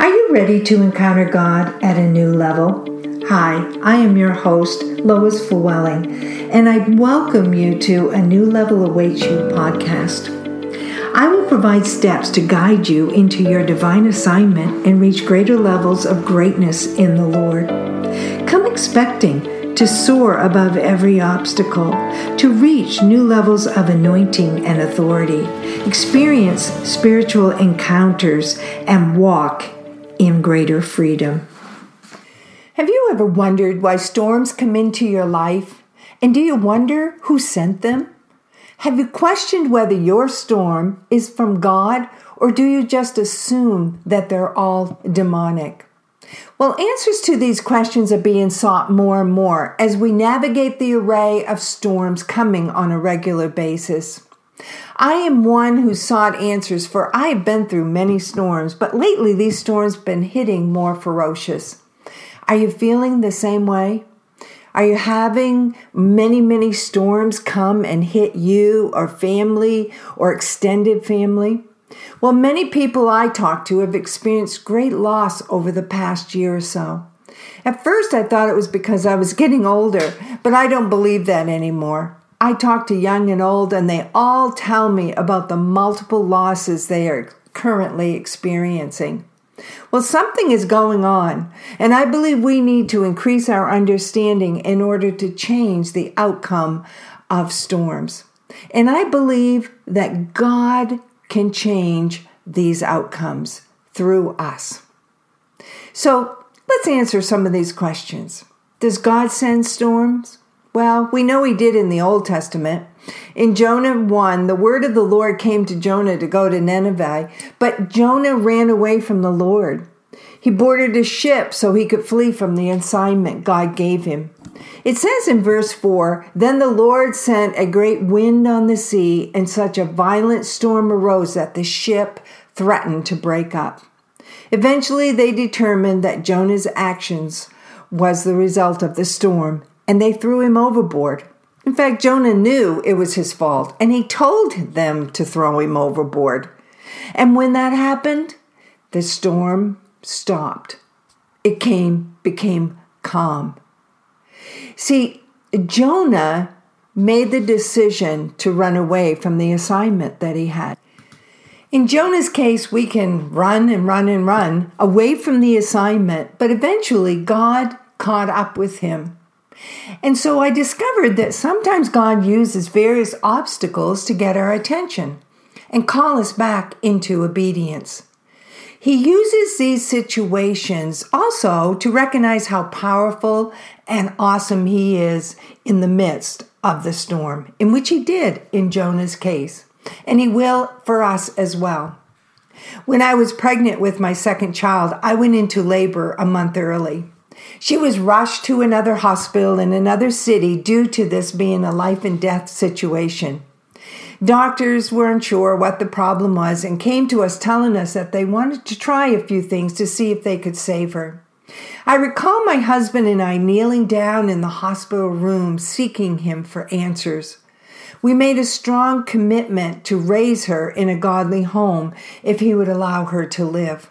Are you ready to encounter God at a new level? Hi, I am your host, Lois Flewelling, and I welcome you to A New Level Awaits You podcast. I will provide steps to guide you into your divine assignment and reach greater levels of greatness in the Lord. Come expecting to soar above every obstacle, to reach new levels of anointing and authority, experience spiritual encounters, and walk in greater freedom. Have you ever wondered why storms come into your life? And do you wonder who sent them? Have you questioned whether your storm is from God or do you just assume that they're all demonic? Well, answers to these questions are being sought more and more as we navigate the array of storms coming on a regular basis. I am one who sought answers for I have been through many storms, but lately these storms have been hitting more ferocious. Are you feeling the same way? Are you having many, many storms come and hit you or family or extended family? Well, many people I talk to have experienced great loss over the past year or so. At first, I thought it was because I was getting older, but I don't believe that anymore. I talk to young and old, and they all tell me about the multiple losses they are currently experiencing. Well, something is going on, and I believe we need to increase our understanding in order to change the outcome of storms. And I believe that God can change these outcomes through us. So let's answer some of these questions. Does God send storms? Well, we know he did in the Old Testament. In Jonah 1, the word of the Lord came to Jonah to go to Nineveh, but Jonah ran away from the Lord. He boarded a ship so he could flee from the assignment God gave him. It says in verse 4 Then the Lord sent a great wind on the sea, and such a violent storm arose that the ship threatened to break up. Eventually, they determined that Jonah's actions was the result of the storm, and they threw him overboard. In fact, Jonah knew it was his fault, and he told them to throw him overboard. And when that happened, the storm stopped. It came, became calm. See, Jonah made the decision to run away from the assignment that he had. In Jonah's case, we can run and run and run away from the assignment, but eventually God caught up with him. And so I discovered that sometimes God uses various obstacles to get our attention and call us back into obedience. He uses these situations also to recognize how powerful and awesome he is in the midst of the storm, in which he did in Jonah's case, and he will for us as well. When I was pregnant with my second child, I went into labor a month early. She was rushed to another hospital in another city due to this being a life and death situation. Doctors were unsure what the problem was and came to us telling us that they wanted to try a few things to see if they could save her. I recall my husband and I kneeling down in the hospital room seeking him for answers. We made a strong commitment to raise her in a godly home if he would allow her to live.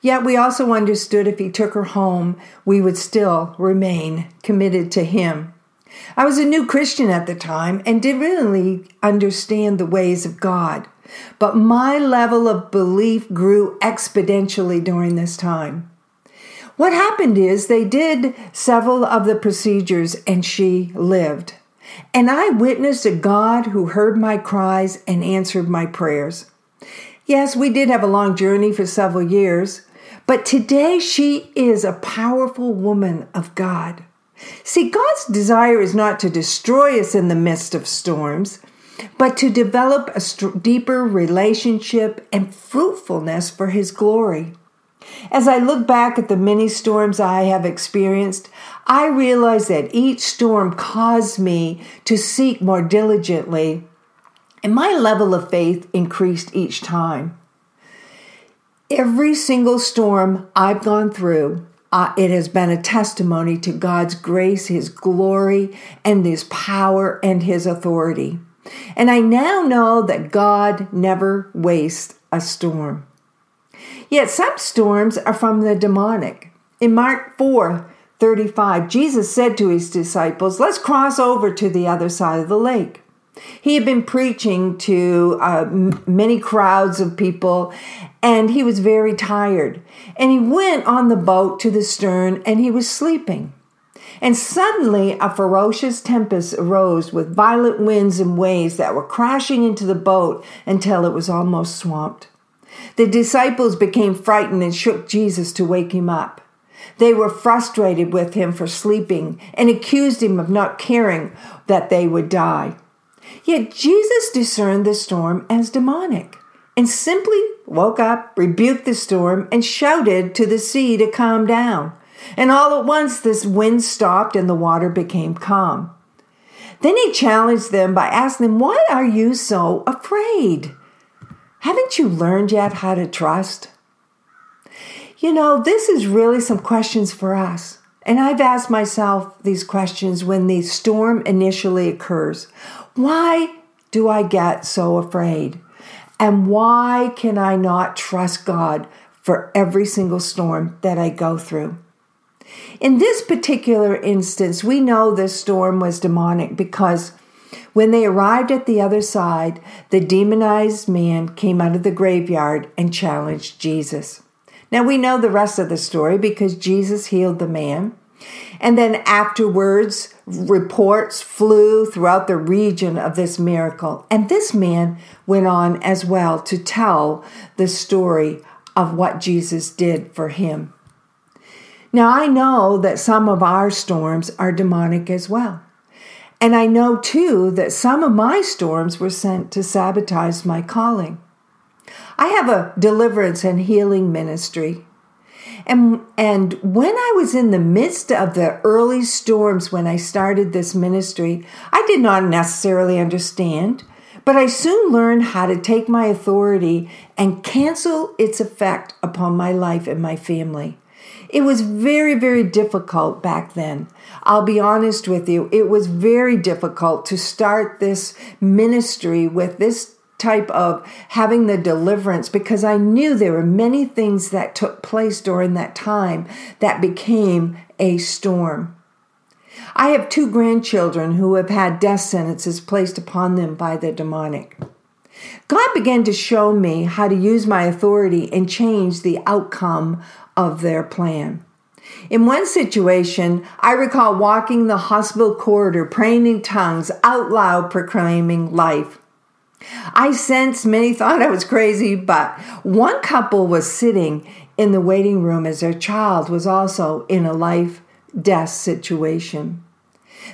Yet we also understood if he took her home, we would still remain committed to him. I was a new Christian at the time and didn't really understand the ways of God, but my level of belief grew exponentially during this time. What happened is they did several of the procedures and she lived. And I witnessed a God who heard my cries and answered my prayers. Yes, we did have a long journey for several years, but today she is a powerful woman of God. See, God's desire is not to destroy us in the midst of storms, but to develop a st- deeper relationship and fruitfulness for His glory. As I look back at the many storms I have experienced, I realize that each storm caused me to seek more diligently, and my level of faith increased each time. Every single storm I've gone through uh, it has been a testimony to God's grace, His glory, and His power and His authority. And I now know that God never wastes a storm. Yet some storms are from the demonic. In Mark 4 35, Jesus said to his disciples, Let's cross over to the other side of the lake. He had been preaching to uh, many crowds of people and he was very tired. And he went on the boat to the stern and he was sleeping. And suddenly a ferocious tempest arose with violent winds and waves that were crashing into the boat until it was almost swamped. The disciples became frightened and shook Jesus to wake him up. They were frustrated with him for sleeping and accused him of not caring that they would die. Yet Jesus discerned the storm as demonic and simply woke up, rebuked the storm, and shouted to the sea to calm down. And all at once this wind stopped and the water became calm. Then he challenged them by asking them, Why are you so afraid? Haven't you learned yet how to trust? You know, this is really some questions for us. And I've asked myself these questions when the storm initially occurs. Why do I get so afraid? And why can I not trust God for every single storm that I go through? In this particular instance, we know this storm was demonic because when they arrived at the other side, the demonized man came out of the graveyard and challenged Jesus. Now we know the rest of the story because Jesus healed the man. And then afterwards, reports flew throughout the region of this miracle. And this man went on as well to tell the story of what Jesus did for him. Now, I know that some of our storms are demonic as well. And I know too that some of my storms were sent to sabotage my calling. I have a deliverance and healing ministry and, and when I was in the midst of the early storms when I started this ministry, I did not necessarily understand, but I soon learned how to take my authority and cancel its effect upon my life and my family. It was very, very difficult back then. I'll be honest with you. It was very difficult to start this ministry with this type of having the deliverance because I knew there were many things that took place during that time that became a storm. I have two grandchildren who have had death sentences placed upon them by the demonic. God began to show me how to use my authority and change the outcome of their plan. In one situation, I recall walking the hospital corridor, praying in tongues, out loud proclaiming life. I sensed many thought I was crazy, but one couple was sitting in the waiting room as their child was also in a life death situation.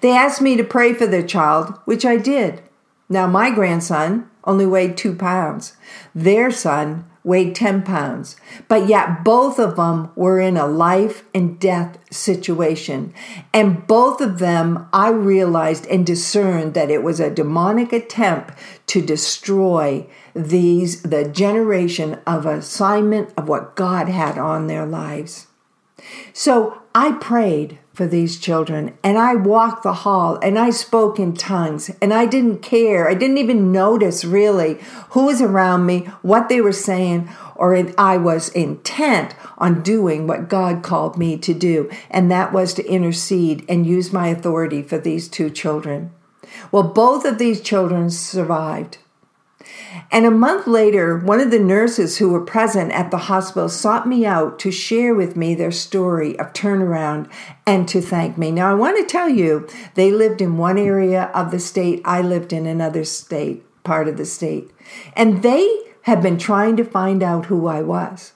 They asked me to pray for their child, which I did. Now, my grandson only weighed two pounds. Their son weighed 10 pounds, but yet both of them were in a life and death situation. And both of them, I realized and discerned that it was a demonic attempt to destroy these, the generation of assignment of what God had on their lives. So I prayed for these children and I walked the hall and I spoke in tongues and I didn't care. I didn't even notice really who was around me, what they were saying, or I was intent on doing what God called me to do. And that was to intercede and use my authority for these two children. Well, both of these children survived. And a month later, one of the nurses who were present at the hospital sought me out to share with me their story of turnaround and to thank me. Now, I want to tell you, they lived in one area of the state, I lived in another state, part of the state. And they had been trying to find out who I was.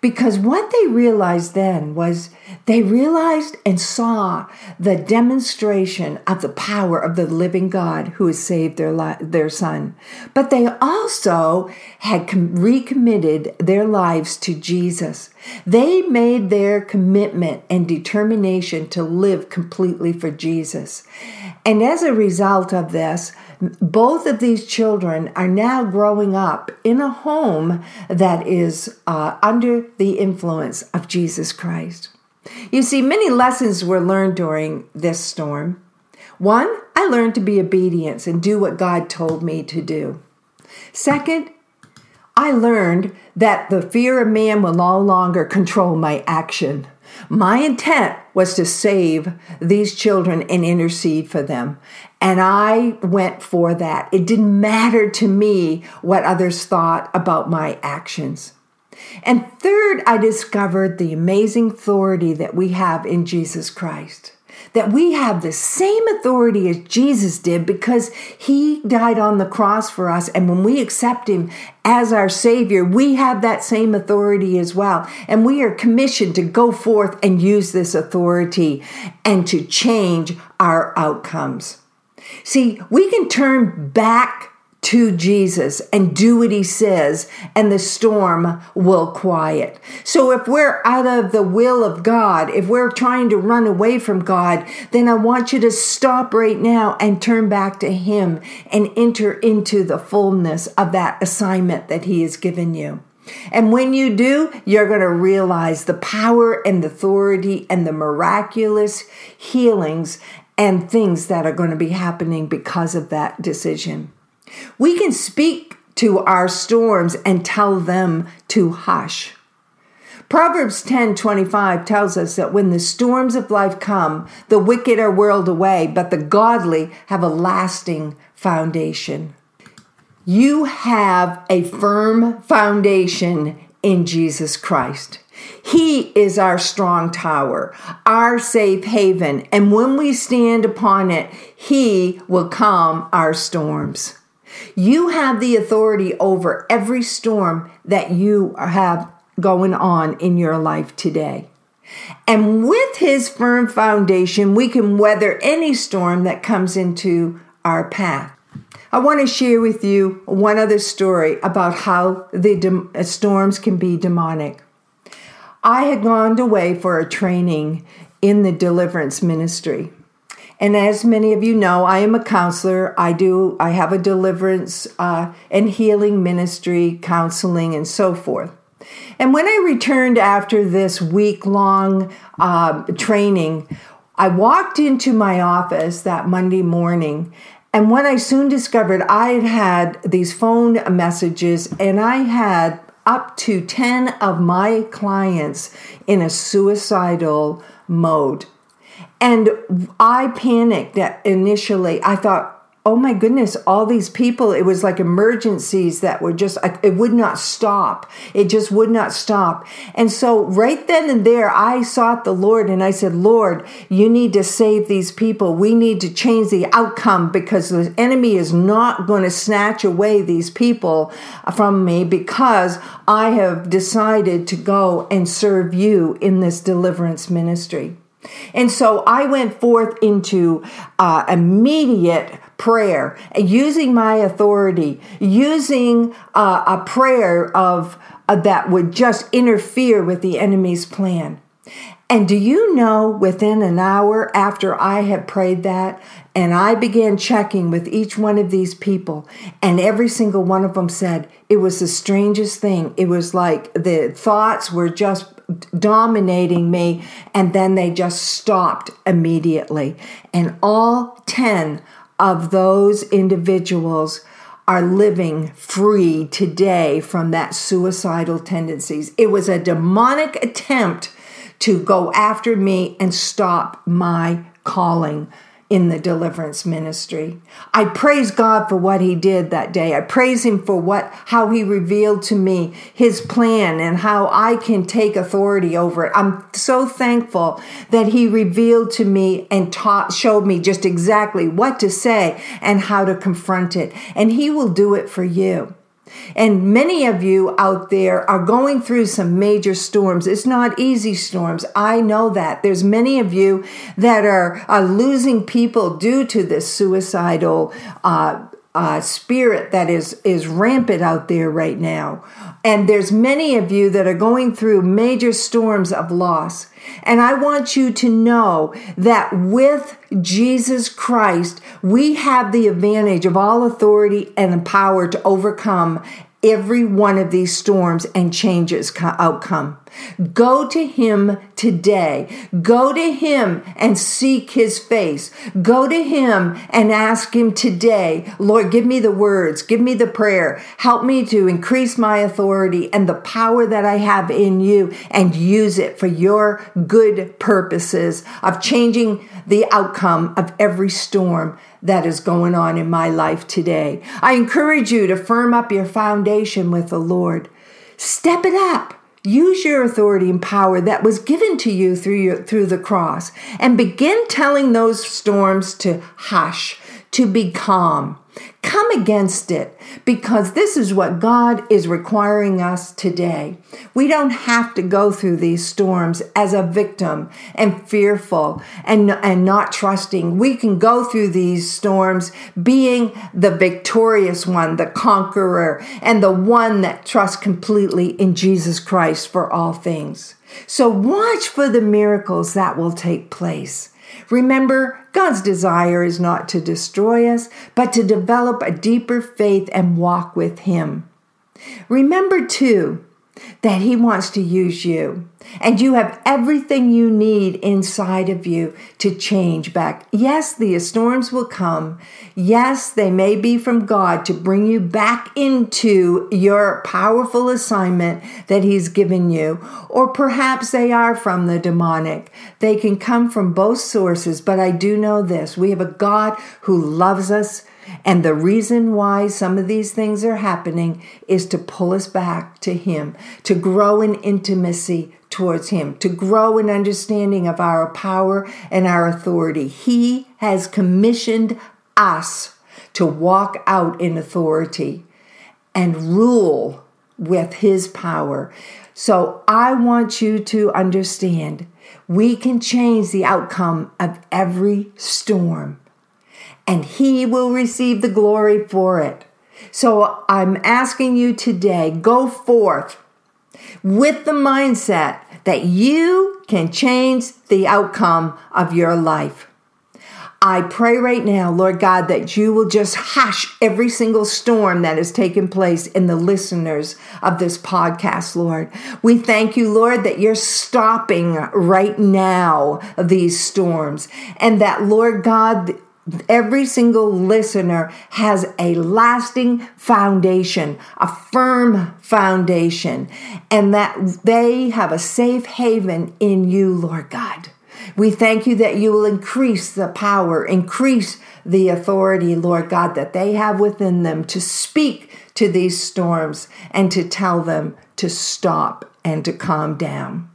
Because what they realized then was they realized and saw the demonstration of the power of the living God who has saved their, li- their son. But they also had com- recommitted their lives to Jesus. They made their commitment and determination to live completely for Jesus. And as a result of this, both of these children are now growing up in a home that is uh, under the influence of Jesus Christ. You see, many lessons were learned during this storm. One, I learned to be obedient and do what God told me to do. Second, I learned that the fear of man will no longer control my action. My intent was to save these children and intercede for them. And I went for that. It didn't matter to me what others thought about my actions. And third, I discovered the amazing authority that we have in Jesus Christ that we have the same authority as Jesus did because he died on the cross for us. And when we accept him as our Savior, we have that same authority as well. And we are commissioned to go forth and use this authority and to change our outcomes. See, we can turn back to Jesus and do what he says, and the storm will quiet. So, if we're out of the will of God, if we're trying to run away from God, then I want you to stop right now and turn back to him and enter into the fullness of that assignment that he has given you. And when you do, you're going to realize the power and the authority and the miraculous healings and things that are going to be happening because of that decision. We can speak to our storms and tell them to hush. Proverbs 10:25 tells us that when the storms of life come, the wicked are whirled away, but the godly have a lasting foundation. You have a firm foundation in Jesus Christ. He is our strong tower, our safe haven, and when we stand upon it, He will calm our storms. You have the authority over every storm that you have going on in your life today. And with his firm foundation, we can weather any storm that comes into our path. I want to share with you one other story about how the de- uh, storms can be demonic. I had gone away for a training in the deliverance ministry. And as many of you know, I am a counselor. I do, I have a deliverance uh, and healing ministry, counseling, and so forth. And when I returned after this week long uh, training, I walked into my office that Monday morning. And what I soon discovered, I had had these phone messages, and I had up to 10 of my clients in a suicidal mode. And I panicked initially. I thought, oh my goodness, all these people, it was like emergencies that were just, it would not stop. It just would not stop. And so, right then and there, I sought the Lord and I said, Lord, you need to save these people. We need to change the outcome because the enemy is not going to snatch away these people uh, from me because I have decided to go and serve you in this deliverance ministry. And so I went forth into uh, immediate prayer, using my authority, using uh, a prayer of uh, that would just interfere with the enemy's plan. And do you know within an hour after I had prayed that, and I began checking with each one of these people, and every single one of them said it was the strangest thing. It was like the thoughts were just dominating me, and then they just stopped immediately. And all 10 of those individuals are living free today from that suicidal tendencies. It was a demonic attempt to go after me and stop my calling in the deliverance ministry. I praise God for what he did that day. I praise him for what how he revealed to me his plan and how I can take authority over it. I'm so thankful that he revealed to me and taught showed me just exactly what to say and how to confront it. And he will do it for you. And many of you out there are going through some major storms. It's not easy storms. I know that. There's many of you that are, are losing people due to this suicidal uh, uh, spirit that is is rampant out there right now and there's many of you that are going through major storms of loss and i want you to know that with jesus christ we have the advantage of all authority and the power to overcome every one of these storms and changes outcome. Go to Him today. Go to Him and seek His face. Go to Him and ask Him today, Lord, give me the words, give me the prayer. Help me to increase my authority and the power that I have in you and use it for your good purposes of changing the outcome of every storm that is going on in my life today. I encourage you to firm up your foundation with the Lord. Step it up. Use your authority and power that was given to you through your, through the cross and begin telling those storms to hush, to be calm. Come against it because this is what God is requiring us today. We don't have to go through these storms as a victim and fearful and, and not trusting. We can go through these storms being the victorious one, the conqueror, and the one that trusts completely in Jesus Christ for all things. So watch for the miracles that will take place. Remember, God's desire is not to destroy us, but to develop a deeper faith and walk with Him. Remember, too, that He wants to use you. And you have everything you need inside of you to change back. Yes, the storms will come. Yes, they may be from God to bring you back into your powerful assignment that He's given you. Or perhaps they are from the demonic. They can come from both sources, but I do know this we have a God who loves us and the reason why some of these things are happening is to pull us back to Him, to grow in intimacy towards Him, to grow in understanding of our power and our authority. He has commissioned us to walk out in authority and rule with His power. So I want you to understand we can change the outcome of every storm and he will receive the glory for it. So I'm asking you today go forth with the mindset that you can change the outcome of your life. I pray right now, Lord God, that you will just hush every single storm that has taken place in the listeners of this podcast, Lord. We thank you, Lord, that you're stopping right now these storms and that, Lord God, Every single listener has a lasting foundation, a firm foundation, and that they have a safe haven in you, Lord God. We thank you that you will increase the power, increase the authority, Lord God, that they have within them to speak to these storms and to tell them to stop and to calm down.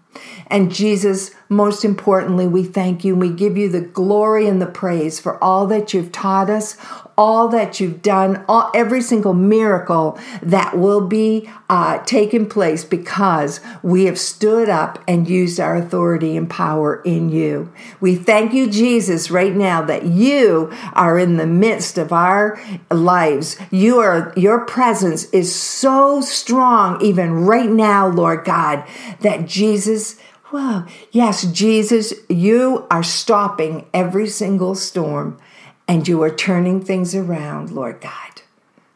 And Jesus, most importantly, we thank you and we give you the glory and the praise for all that you've taught us, all that you've done, all, every single miracle that will be uh, taken place because we have stood up and used our authority and power in you. We thank you, Jesus, right now that you are in the midst of our lives. You are your presence is so strong, even right now, Lord God, that Jesus Wow. Yes, Jesus, you are stopping every single storm and you are turning things around, Lord God,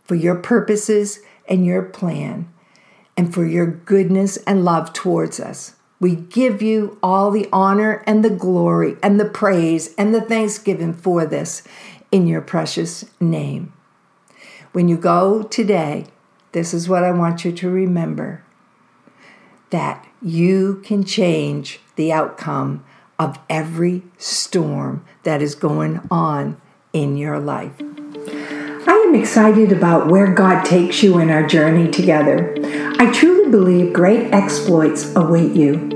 for your purposes and your plan and for your goodness and love towards us. We give you all the honor and the glory and the praise and the thanksgiving for this in your precious name. When you go today, this is what I want you to remember that you can change the outcome of every storm that is going on in your life. I am excited about where God takes you in our journey together. I truly believe great exploits await you.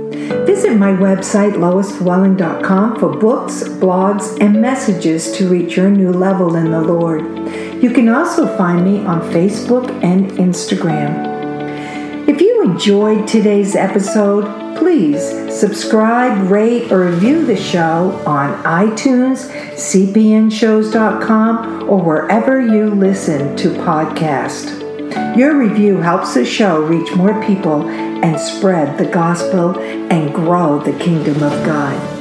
Visit my website, loisflewelling.com, for books, blogs, and messages to reach your new level in the Lord. You can also find me on Facebook and Instagram. If you enjoyed today's episode, please subscribe, rate, or review the show on iTunes, cpnshows.com, or wherever you listen to podcasts. Your review helps the show reach more people and spread the gospel and grow the kingdom of God.